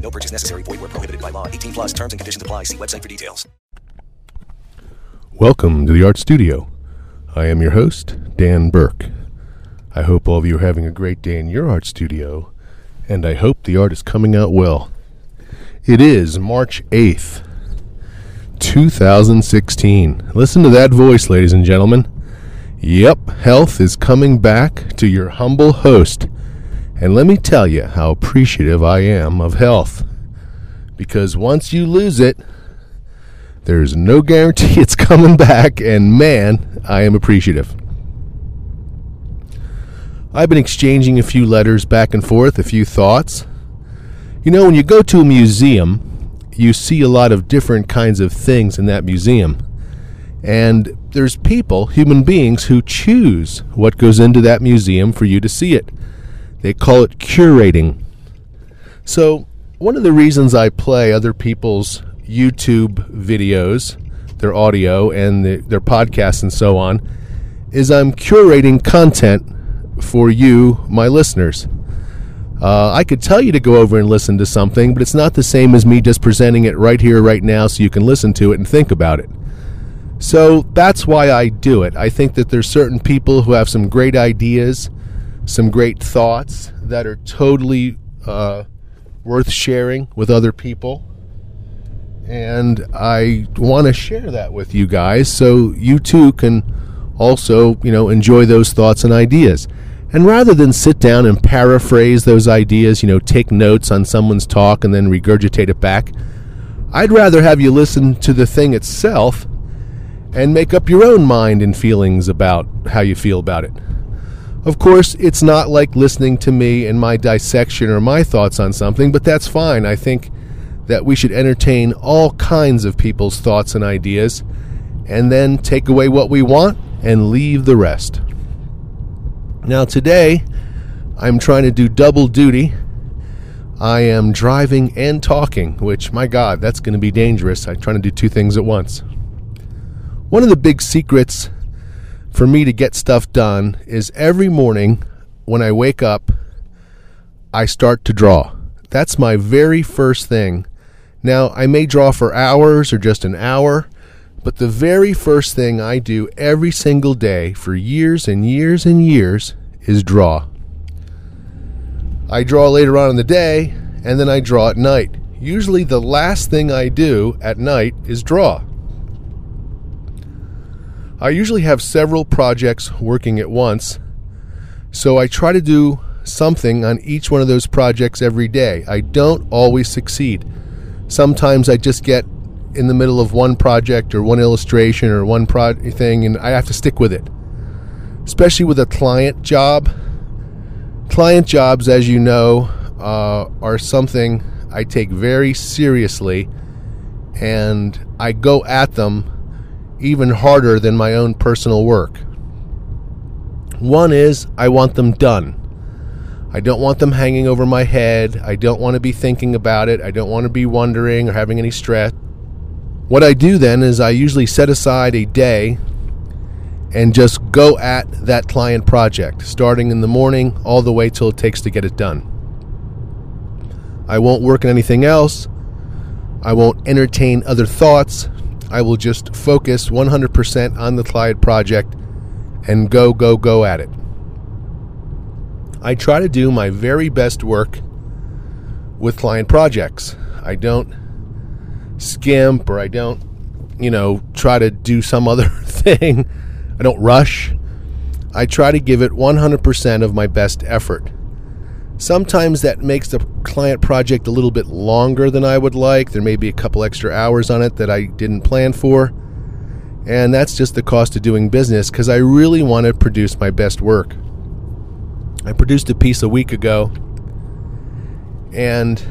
No purchase necessary. Void where prohibited by law. 18 plus terms and conditions apply. See website for details. Welcome to the Art Studio. I am your host, Dan Burke. I hope all of you are having a great day in your art studio, and I hope the art is coming out well. It is March 8th, 2016. Listen to that voice, ladies and gentlemen. Yep, health is coming back to your humble host. And let me tell you how appreciative I am of health. Because once you lose it, there's no guarantee it's coming back, and man, I am appreciative. I've been exchanging a few letters back and forth, a few thoughts. You know, when you go to a museum, you see a lot of different kinds of things in that museum. And there's people, human beings, who choose what goes into that museum for you to see it. They call it curating. So, one of the reasons I play other people's YouTube videos, their audio, and the, their podcasts and so on, is I'm curating content for you, my listeners. Uh, I could tell you to go over and listen to something, but it's not the same as me just presenting it right here, right now, so you can listen to it and think about it. So that's why I do it. I think that there's certain people who have some great ideas, some great thoughts that are totally uh, worth sharing with other people. And I want to share that with you guys so you too can also, you know, enjoy those thoughts and ideas. And rather than sit down and paraphrase those ideas, you know, take notes on someone's talk and then regurgitate it back, I'd rather have you listen to the thing itself and make up your own mind and feelings about how you feel about it. Of course, it's not like listening to me and my dissection or my thoughts on something, but that's fine. I think that we should entertain all kinds of people's thoughts and ideas and then take away what we want and leave the rest. Now, today, I'm trying to do double duty. I am driving and talking, which, my God, that's going to be dangerous. I'm trying to do two things at once. One of the big secrets for me to get stuff done is every morning when I wake up, I start to draw. That's my very first thing. Now, I may draw for hours or just an hour, but the very first thing I do every single day for years and years and years is draw. I draw later on in the day, and then I draw at night. Usually, the last thing I do at night is draw. I usually have several projects working at once, so I try to do something on each one of those projects every day. I don't always succeed. Sometimes I just get in the middle of one project or one illustration or one pro- thing and I have to stick with it. Especially with a client job. Client jobs, as you know, uh, are something I take very seriously and I go at them even harder than my own personal work. One is I want them done. I don't want them hanging over my head. I don't want to be thinking about it. I don't want to be wondering or having any stress. What I do then is I usually set aside a day and just go at that client project, starting in the morning all the way till it takes to get it done. I won't work on anything else. I won't entertain other thoughts. I will just focus 100% on the client project and go, go, go at it. I try to do my very best work with client projects. I don't skimp or I don't, you know, try to do some other thing. I don't rush. I try to give it 100% of my best effort. Sometimes that makes the client project a little bit longer than I would like. There may be a couple extra hours on it that I didn't plan for. And that's just the cost of doing business because I really want to produce my best work. I produced a piece a week ago, and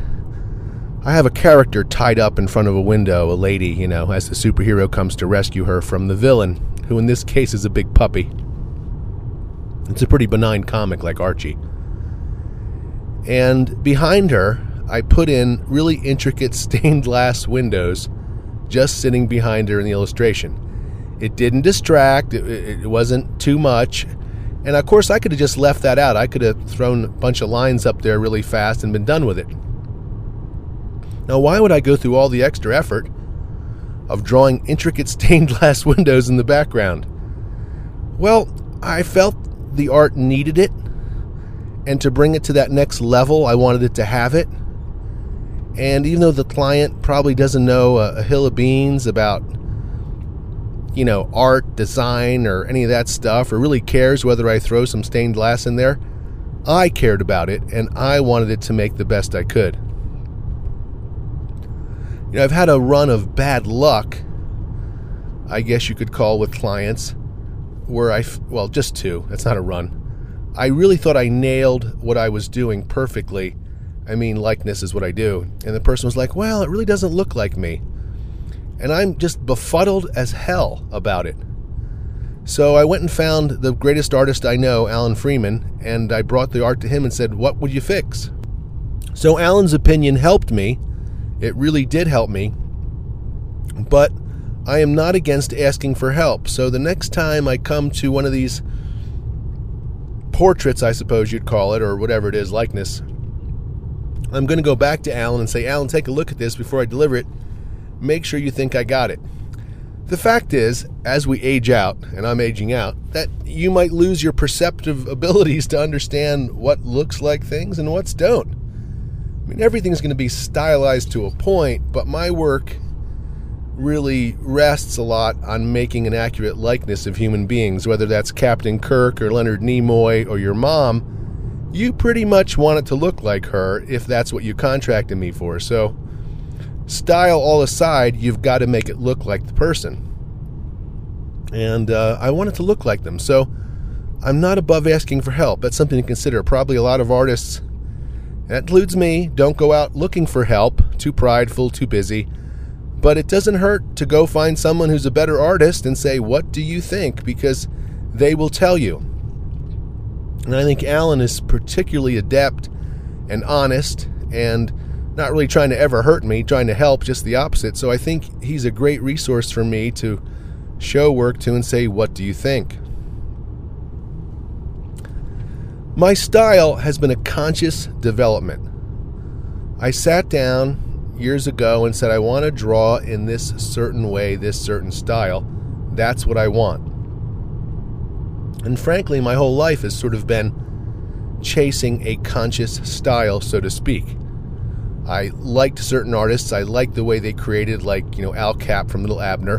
I have a character tied up in front of a window, a lady, you know, as the superhero comes to rescue her from the villain, who in this case is a big puppy. It's a pretty benign comic like Archie. And behind her, I put in really intricate stained glass windows just sitting behind her in the illustration. It didn't distract, it, it wasn't too much. And of course, I could have just left that out. I could have thrown a bunch of lines up there really fast and been done with it. Now, why would I go through all the extra effort of drawing intricate stained glass windows in the background? Well, I felt the art needed it, and to bring it to that next level, I wanted it to have it. And even though the client probably doesn't know a, a hill of beans about you know, art, design, or any of that stuff, or really cares whether I throw some stained glass in there. I cared about it, and I wanted it to make the best I could. You know, I've had a run of bad luck, I guess you could call, with clients, where I, well, just two, that's not a run. I really thought I nailed what I was doing perfectly. I mean, likeness is what I do. And the person was like, well, it really doesn't look like me and I'm just befuddled as hell about it. So I went and found the greatest artist I know, Alan Freeman, and I brought the art to him and said, What would you fix? So Alan's opinion helped me. It really did help me. But I am not against asking for help. So the next time I come to one of these portraits, I suppose you'd call it, or whatever it is, likeness, I'm going to go back to Alan and say, Alan, take a look at this before I deliver it make sure you think I got it. The fact is, as we age out, and I'm aging out, that you might lose your perceptive abilities to understand what looks like things and what's don't. I mean, everything's going to be stylized to a point, but my work really rests a lot on making an accurate likeness of human beings, whether that's Captain Kirk or Leonard Nimoy or your mom. You pretty much want it to look like her if that's what you contracted me for. So, style all aside, you've got to make it look like the person. And uh, I want it to look like them. So I'm not above asking for help. That's something to consider. Probably a lot of artists, that includes me, don't go out looking for help, too prideful, too busy. But it doesn't hurt to go find someone who's a better artist and say, What do you think? Because they will tell you. And I think Alan is particularly adept and honest and not really trying to ever hurt me, trying to help, just the opposite. So I think he's a great resource for me to show work to and say, What do you think? My style has been a conscious development. I sat down years ago and said, I want to draw in this certain way, this certain style. That's what I want. And frankly, my whole life has sort of been chasing a conscious style, so to speak. I liked certain artists. I liked the way they created, like, you know, Al Capp from Little Abner.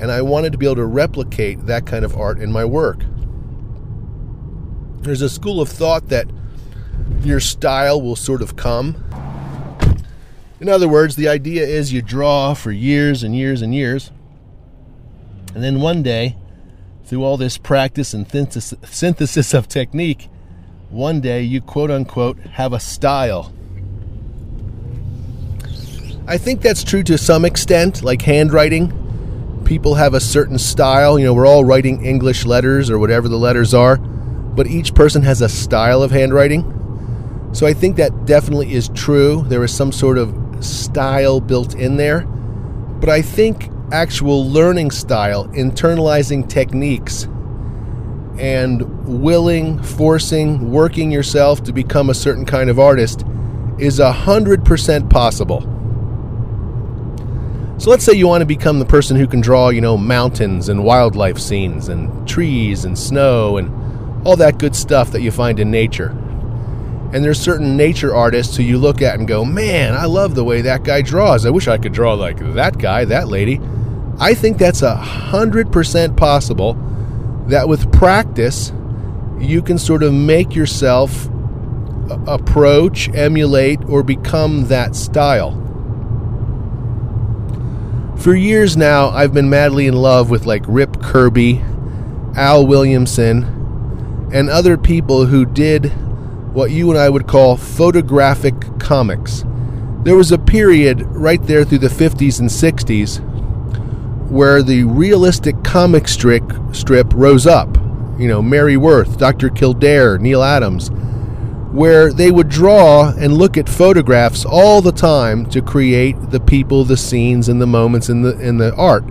And I wanted to be able to replicate that kind of art in my work. There's a school of thought that your style will sort of come. In other words, the idea is you draw for years and years and years. And then one day, through all this practice and synthesis of technique, one day you quote unquote have a style. I think that's true to some extent, like handwriting. People have a certain style. You know, we're all writing English letters or whatever the letters are, but each person has a style of handwriting. So I think that definitely is true. There is some sort of style built in there. But I think actual learning style, internalizing techniques, and willing, forcing, working yourself to become a certain kind of artist is a hundred percent possible. So let's say you want to become the person who can draw, you know, mountains and wildlife scenes and trees and snow and all that good stuff that you find in nature. And there's certain nature artists who you look at and go, man, I love the way that guy draws. I wish I could draw like that guy, that lady. I think that's a hundred percent possible that with practice, you can sort of make yourself approach, emulate, or become that style for years now, I've been madly in love with like Rip Kirby, Al Williamson, and other people who did what you and I would call photographic comics. There was a period right there through the 50s and 60s where the realistic comic strip, strip rose up. You know, Mary Worth, Dr. Kildare, Neal Adams, where they would draw and look at photographs all the time to create the people, the scenes, and the moments in the in the art.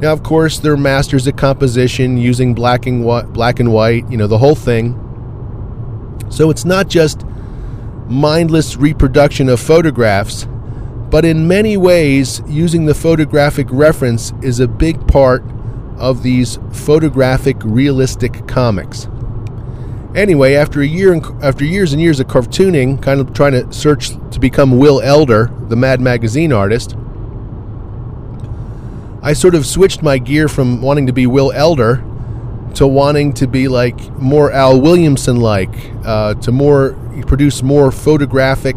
Now, of course, they're masters of composition using black and white, black and white, you know, the whole thing. So it's not just mindless reproduction of photographs, but in many ways, using the photographic reference is a big part of these photographic realistic comics. Anyway, after a year and, after years and years of cartooning, kind of trying to search to become Will Elder, the Mad Magazine artist, I sort of switched my gear from wanting to be Will Elder to wanting to be like more Al Williamson like, uh, to more produce more photographic,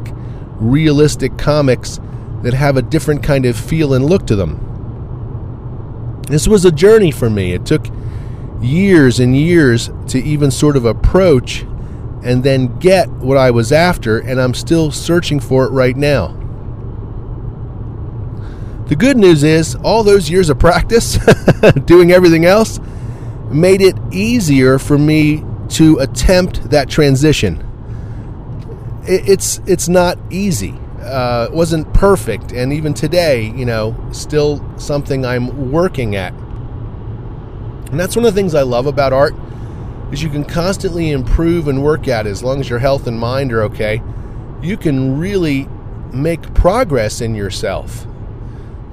realistic comics that have a different kind of feel and look to them. This was a journey for me. It took years and years to even sort of approach and then get what I was after, and I'm still searching for it right now. The good news is, all those years of practice, doing everything else, made it easier for me to attempt that transition. It's it's not easy. Uh, it wasn't perfect, and even today, you know, still something I'm working at. And that's one of the things I love about art is you can constantly improve and work at it as long as your health and mind are okay. You can really make progress in yourself.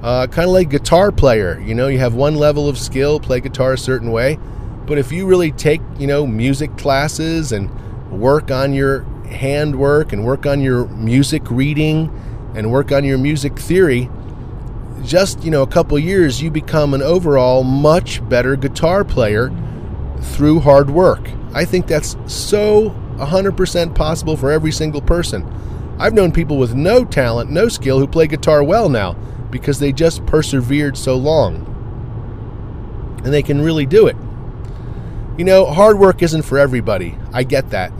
Uh, kind of like guitar player, you know, you have one level of skill, play guitar a certain way, but if you really take, you know, music classes and work on your handwork and work on your music reading and work on your music theory, just, you know, a couple years you become an overall much better guitar player through hard work. I think that's so 100% possible for every single person. I've known people with no talent, no skill who play guitar well now because they just persevered so long. And they can really do it. You know, hard work isn't for everybody. I get that.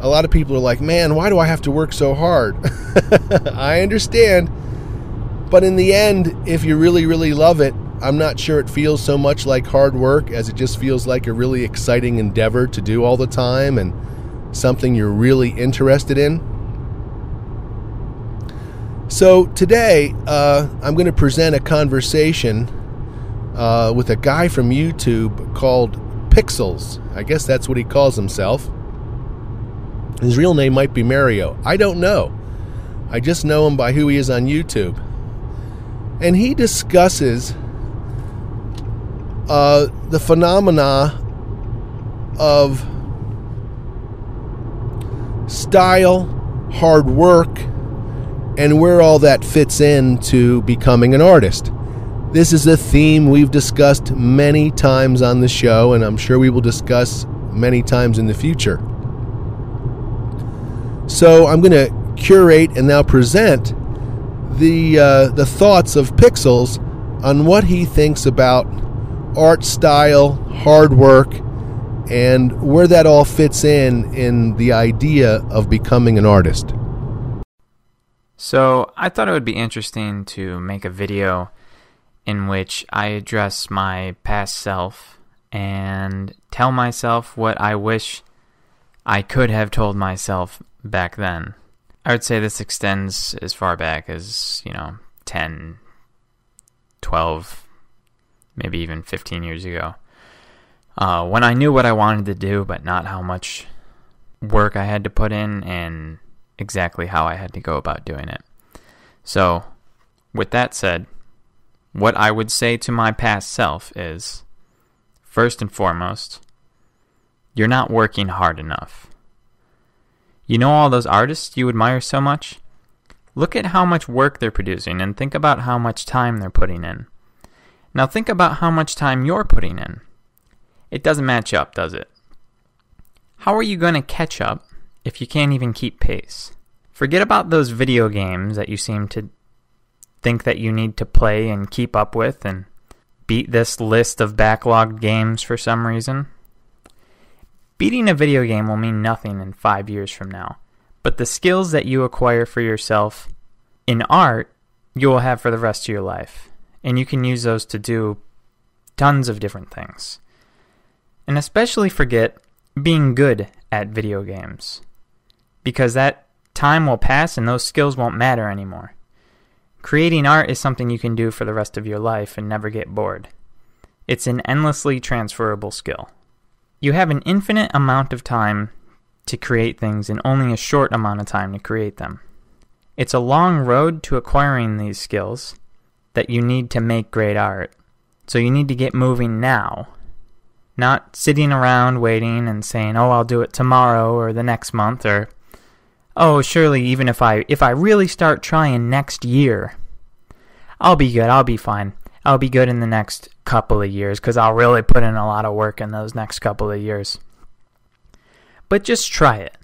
A lot of people are like, man, why do I have to work so hard? I understand. But in the end, if you really, really love it, I'm not sure it feels so much like hard work as it just feels like a really exciting endeavor to do all the time and something you're really interested in. So today, uh, I'm going to present a conversation uh, with a guy from YouTube called Pixels. I guess that's what he calls himself. His real name might be Mario. I don't know. I just know him by who he is on YouTube. And he discusses uh, the phenomena of style, hard work, and where all that fits into becoming an artist. This is a theme we've discussed many times on the show, and I'm sure we will discuss many times in the future. So I'm going to curate and now present the uh, the thoughts of Pixels on what he thinks about art style, hard work, and where that all fits in in the idea of becoming an artist. So I thought it would be interesting to make a video in which I address my past self and tell myself what I wish I could have told myself back then. I would say this extends as far back as, you know, 10, 12, maybe even 15 years ago. Uh, when I knew what I wanted to do, but not how much work I had to put in and exactly how I had to go about doing it. So, with that said, what I would say to my past self is first and foremost, you're not working hard enough. You know all those artists you admire so much? Look at how much work they're producing and think about how much time they're putting in. Now think about how much time you're putting in. It doesn't match up, does it? How are you going to catch up if you can't even keep pace? Forget about those video games that you seem to think that you need to play and keep up with and beat this list of backlogged games for some reason. Beating a video game will mean nothing in five years from now, but the skills that you acquire for yourself in art, you will have for the rest of your life. And you can use those to do tons of different things. And especially forget being good at video games. Because that time will pass and those skills won't matter anymore. Creating art is something you can do for the rest of your life and never get bored. It's an endlessly transferable skill. You have an infinite amount of time to create things and only a short amount of time to create them. It's a long road to acquiring these skills that you need to make great art. So you need to get moving now. Not sitting around waiting and saying, "Oh, I'll do it tomorrow or the next month or oh, surely even if I if I really start trying next year, I'll be good. I'll be fine. I'll be good in the next couple of years cuz I'll really put in a lot of work in those next couple of years." But just try it.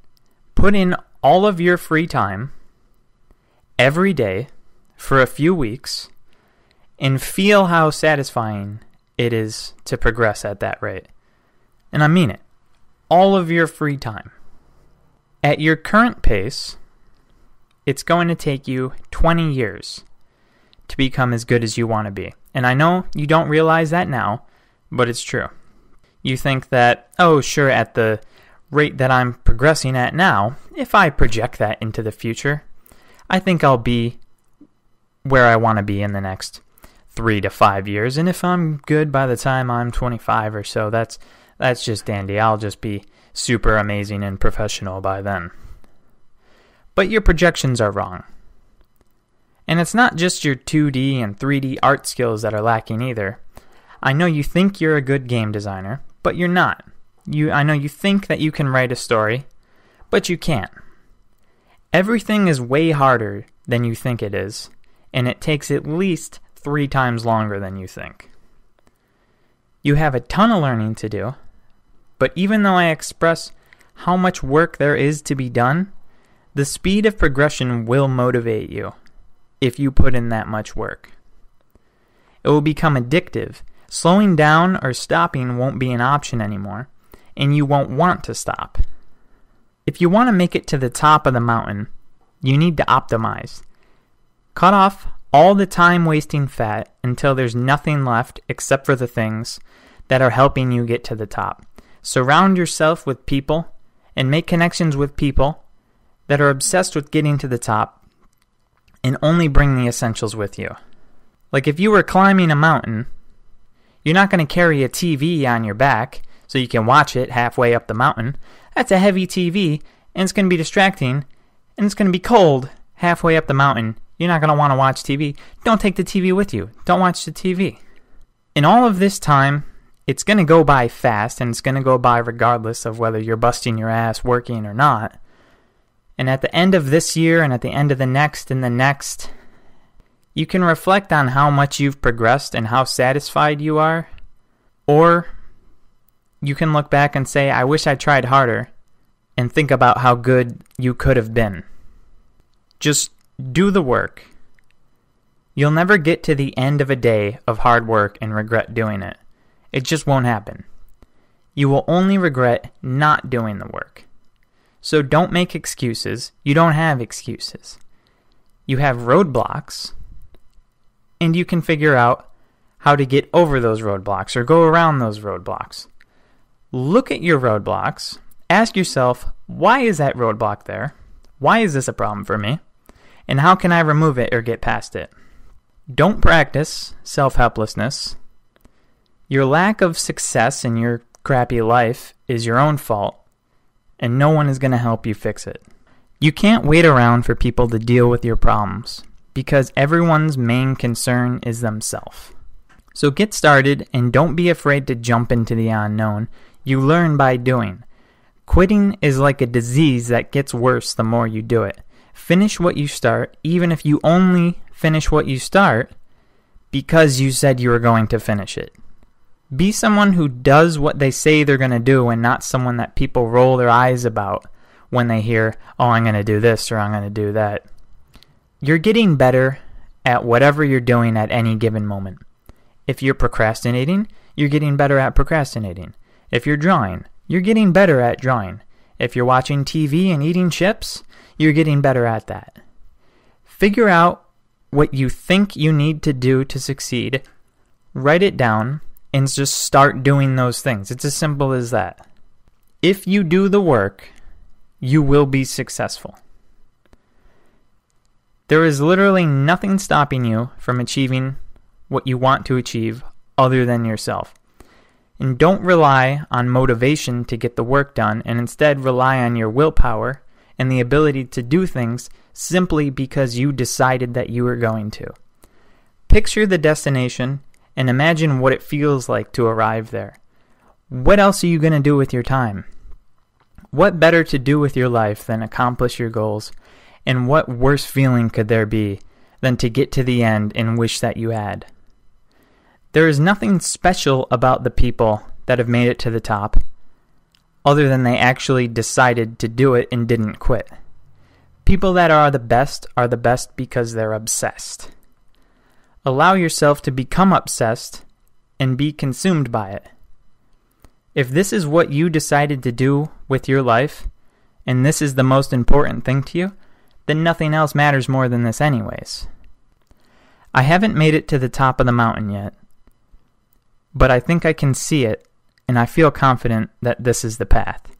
Put in all of your free time every day for a few weeks and feel how satisfying it is to progress at that rate. And I mean it. All of your free time. At your current pace, it's going to take you 20 years to become as good as you want to be. And I know you don't realize that now, but it's true. You think that, oh, sure, at the rate that I'm progressing at now, if I project that into the future, I think I'll be where I want to be in the next three to five years. And if I'm good by the time I'm 25 or so, that's that's just dandy. I'll just be super amazing and professional by then. But your projections are wrong. And it's not just your 2D and 3D art skills that are lacking either. I know you think you're a good game designer, but you're not. You I know you think that you can write a story, but you can't. Everything is way harder than you think it is, and it takes at least 3 times longer than you think. You have a ton of learning to do, but even though I express how much work there is to be done, the speed of progression will motivate you if you put in that much work. It will become addictive. Slowing down or stopping won't be an option anymore and you won't want to stop. If you want to make it to the top of the mountain, you need to optimize. Cut off all the time wasting fat until there's nothing left except for the things that are helping you get to the top. Surround yourself with people and make connections with people that are obsessed with getting to the top and only bring the essentials with you. Like if you were climbing a mountain, you're not going to carry a TV on your back so you can watch it halfway up the mountain. That's a heavy TV, and it's going to be distracting, and it's going to be cold halfway up the mountain. You're not going to want to watch TV. Don't take the TV with you. Don't watch the TV. In all of this time, it's going to go by fast, and it's going to go by regardless of whether you're busting your ass working or not. And at the end of this year, and at the end of the next, and the next, you can reflect on how much you've progressed and how satisfied you are, or you can look back and say, I wish I tried harder, and think about how good you could have been. Just do the work. You'll never get to the end of a day of hard work and regret doing it. It just won't happen. You will only regret not doing the work. So don't make excuses. You don't have excuses. You have roadblocks, and you can figure out how to get over those roadblocks or go around those roadblocks look at your roadblocks, ask yourself, why is that roadblock there? Why is this a problem for me? And how can I remove it or get past it? Don't practice self helplessness. Your lack of success in your crappy life is your own fault, and no one is going to help you fix it. You can't wait around for people to deal with your problems because everyone's main concern is themselves. So get started and don't be afraid to jump into the unknown. You learn by doing. Quitting is like a disease that gets worse the more you do it. Finish what you start, even if you only finish what you start because you said you were going to finish it. Be someone who does what they say they're going to do and not someone that people roll their eyes about when they hear, oh, I'm going to do this or I'm going to do that. You're getting better at whatever you're doing at any given moment. If you're procrastinating, you're getting better at procrastinating. If you're drawing, you're getting better at drawing. If you're watching TV and eating chips, you're getting better at that. Figure out what you think you need to do to succeed, write it down, and just start doing those things. It's as simple as that. If you do the work, you will be successful. There is literally nothing stopping you from achieving what you want to achieve other than yourself. And don't rely on motivation to get the work done, and instead rely on your willpower and the ability to do things simply because you decided that you were going to. Picture the destination and imagine what it feels like to arrive there. What else are you going to do with your time? What better to do with your life than accomplish your goals? And what worse feeling could there be than to get to the end and wish that you had? There is nothing special about the people that have made it to the top, other than they actually decided to do it and didn't quit. People that are the best are the best because they're obsessed. Allow yourself to become obsessed and be consumed by it. If this is what you decided to do with your life, and this is the most important thing to you, then nothing else matters more than this, anyways. I haven't made it to the top of the mountain yet, but I think I can see it, and I feel confident that this is the path.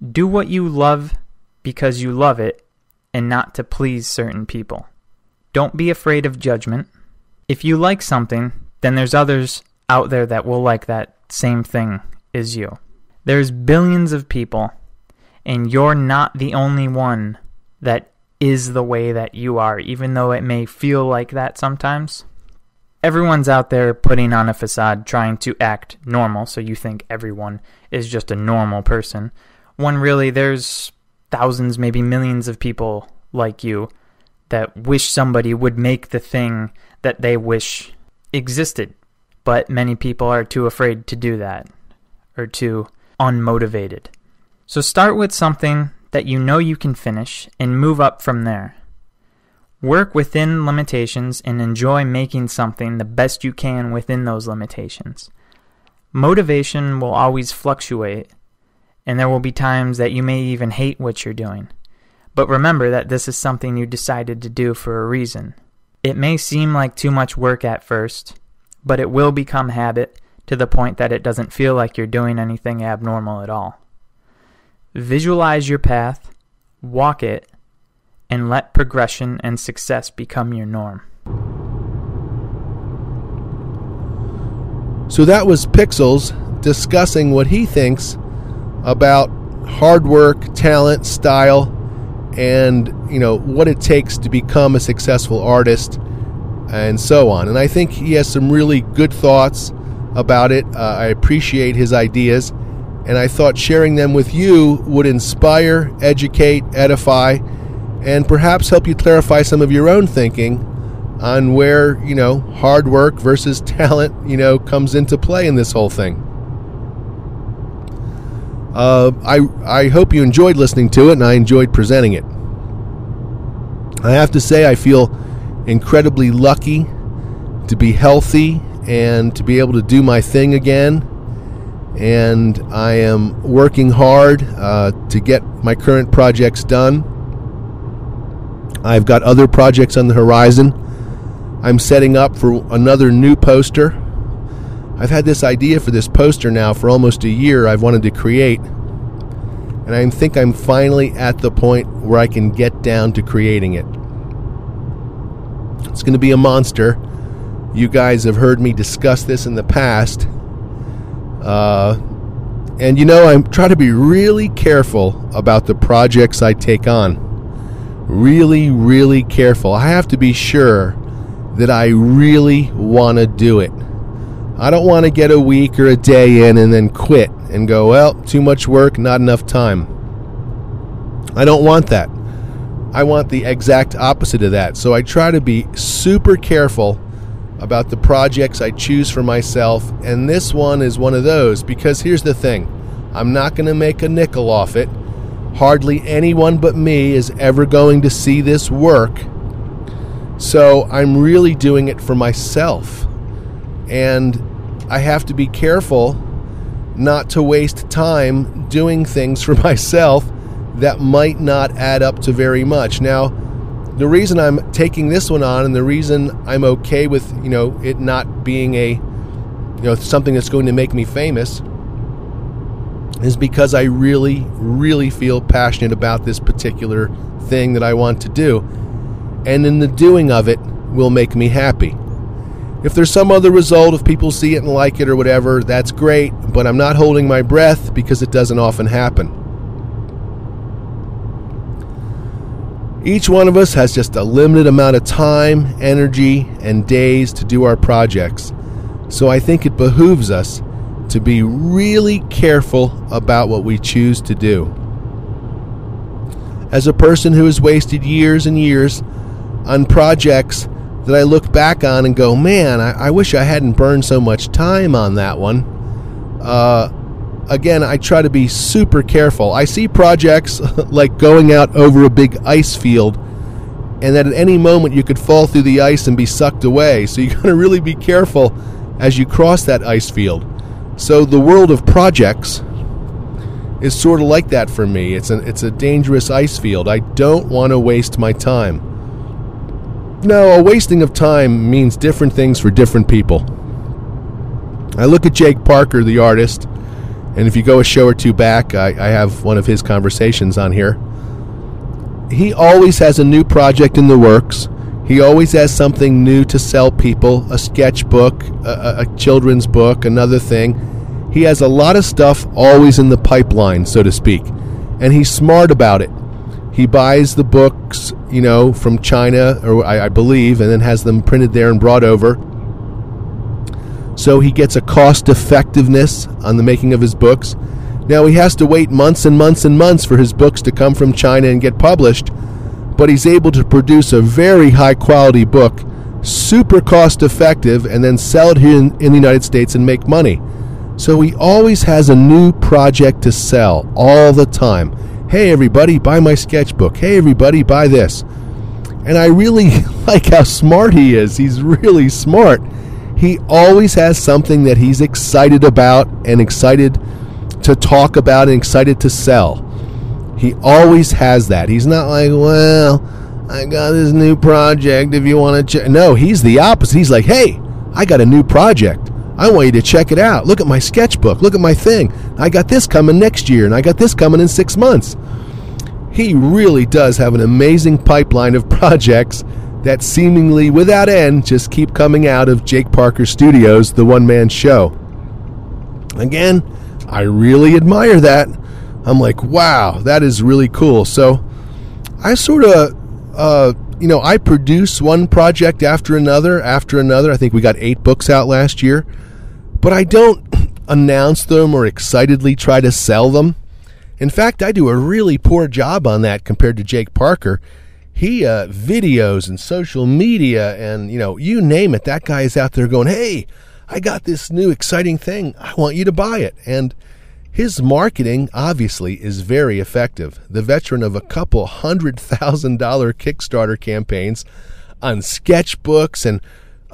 Do what you love because you love it and not to please certain people. Don't be afraid of judgment. If you like something, then there's others out there that will like that same thing as you. There's billions of people, and you're not the only one that is the way that you are, even though it may feel like that sometimes. Everyone's out there putting on a facade trying to act normal, so you think everyone is just a normal person. When really there's thousands, maybe millions of people like you that wish somebody would make the thing that they wish existed. But many people are too afraid to do that or too unmotivated. So start with something that you know you can finish and move up from there. Work within limitations and enjoy making something the best you can within those limitations. Motivation will always fluctuate, and there will be times that you may even hate what you're doing. But remember that this is something you decided to do for a reason. It may seem like too much work at first, but it will become habit to the point that it doesn't feel like you're doing anything abnormal at all. Visualize your path, walk it, and let progression and success become your norm. So that was Pixels discussing what he thinks about hard work, talent, style, and you know what it takes to become a successful artist and so on. And I think he has some really good thoughts about it. Uh, I appreciate his ideas and I thought sharing them with you would inspire, educate, edify, and perhaps help you clarify some of your own thinking on where, you know, hard work versus talent, you know, comes into play in this whole thing. Uh, I, I hope you enjoyed listening to it and I enjoyed presenting it. I have to say, I feel incredibly lucky to be healthy and to be able to do my thing again and I am working hard uh, to get my current projects done. I've got other projects on the horizon. I'm setting up for another new poster. I've had this idea for this poster now for almost a year I've wanted to create. And I think I'm finally at the point where I can get down to creating it. It's going to be a monster. You guys have heard me discuss this in the past uh, and you know, I try to be really careful about the projects I take on. Really, really careful. I have to be sure that I really want to do it. I don't want to get a week or a day in and then quit and go, well, too much work, not enough time. I don't want that. I want the exact opposite of that. So I try to be super careful about the projects I choose for myself, and this one is one of those because here's the thing I'm not going to make a nickel off it. Hardly anyone but me is ever going to see this work. So I'm really doing it for myself. And I have to be careful not to waste time doing things for myself that might not add up to very much. Now, the reason I'm taking this one on and the reason I'm okay with, you know, it not being a, you know, something that's going to make me famous is because I really, really feel passionate about this particular thing that I want to do. And in the doing of it will make me happy. If there's some other result, if people see it and like it or whatever, that's great, but I'm not holding my breath because it doesn't often happen. Each one of us has just a limited amount of time, energy, and days to do our projects. So I think it behooves us to be really careful about what we choose to do. As a person who has wasted years and years on projects that I look back on and go, man, I, I wish I hadn't burned so much time on that one. Uh, again, I try to be super careful. I see projects like going out over a big ice field, and that at any moment you could fall through the ice and be sucked away. So you got to really be careful as you cross that ice field. So the world of projects is sort of like that for me. It's it's a dangerous ice field. I don't want to waste my time. No, a wasting of time means different things for different people. I look at Jake Parker, the artist, and if you go a show or two back, I, I have one of his conversations on here. He always has a new project in the works. He always has something new to sell people a sketchbook, a, a, children's book, another thing. He has a lot of stuff always in the pipeline, so to speak. And he's smart about it. He buys the books, you know, from China, or I, I believe, and then has them printed there and brought over so he gets a cost effectiveness on the making of his books. Now he has to wait months and months and months for his books to come from China and get published, but he's able to produce a very high quality book, super cost effective, and then sell it here in, in the United States and make money. So he always has a new project to sell all the time. Hey, everybody, buy my sketchbook. Hey, everybody, buy this. And I really like how smart he is. He's really smart he always has something that he's excited about and excited to talk about and excited to sell. He always has that. He's not like, well, I got this new project if you want to check. No, he's the opposite. He's like, hey, I got a new project. I want you to check it out. Look at my sketchbook. Look at my thing. I got this coming next year, and I got this coming in six months. He really does have an amazing pipeline of projects that seemingly without end just keep coming out of Jake Parker Studios, the one man show. Again, I really admire that. I'm like, wow, that is really cool. So I sort of, uh, you know, I produce one project after another, after another. I think we got eight books out last year, but I don't announce them or excitedly try to sell them. In fact, I do a really poor job on that compared to Jake Parker. He uh, videos and social media and you know you name it that guy is out there going hey i got this new exciting thing. I want you to buy it. And his marketing obviously is very effective. The veteran of a couple hundred thousand dollar kickstarter campaigns on sketchbooks and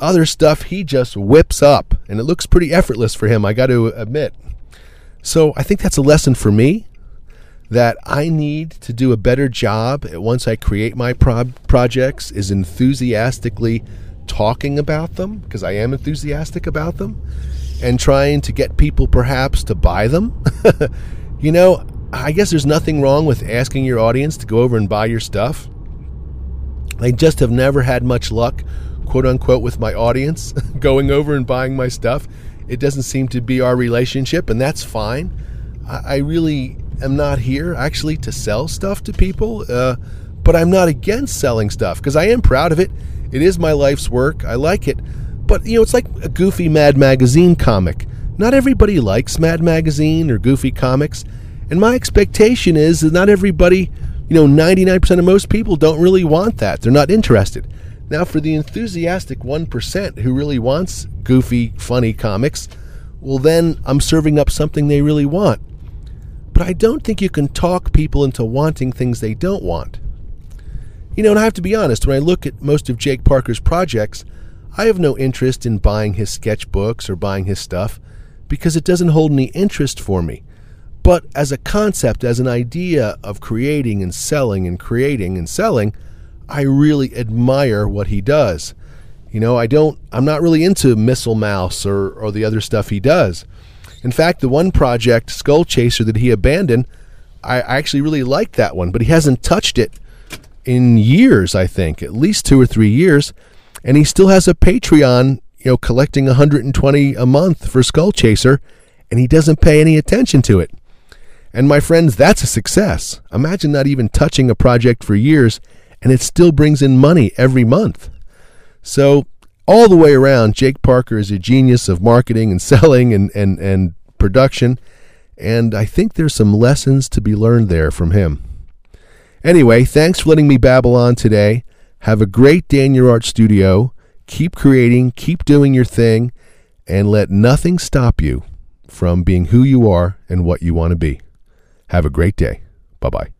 other stuff he just whips up and it looks pretty effortless for him i got to admit so i think that's a lesson for me that I need to do a better job at once I create my pro- projects is enthusiastically talking about them because I am enthusiastic about them and trying to get people perhaps to buy them. you know, I guess there's nothing wrong with asking your audience to go over and buy your stuff. I just have never had much luck, quote unquote, with my audience going over and buying my stuff. It doesn't seem to be our relationship, and that's fine. I, I really am not here actually to sell stuff to people, uh, but I'm not against selling stuff because I am proud of it. It is my life's work. I like it. But, you know, it's like a goofy Mad Magazine comic. Not everybody likes Mad Magazine or goofy comics. And my expectation is that not everybody, you know, 99% of most people don't really want that. They're not interested. Now, for the enthusiastic 1% who really wants goofy, funny comics, well, then I'm serving up something they really want. But I don't think you can talk people into wanting things they don't want. You know, and I have to be honest, when I look at most of Jake Parker's projects, I have no interest in buying his sketchbooks or buying his stuff because it doesn't hold any interest for me. But as a concept, as an idea of creating and selling and creating and selling, I really admire what he does. You know, I don't I'm not really into Missile Mouse or, or the other stuff he does. In fact, the one project, Skull Chaser, that he abandoned, I actually really liked that one, but he hasn't touched it in years, I think, at least two or three years. And he still has a Patreon, you know, collecting 120 a month for Skull Chaser, and he doesn't pay any attention to it. And my friends, that's a success. Imagine not even touching a project for years, and it still brings in money every month. So, all the way around, Jake Parker is a genius of marketing and selling and, and, and production, and I think there's some lessons to be learned there from him. Anyway, thanks for letting me babble on today. Have a great day in your art studio. Keep creating, keep doing your thing, and let nothing stop you from being who you are and what you want to be. Have a great day. Bye bye.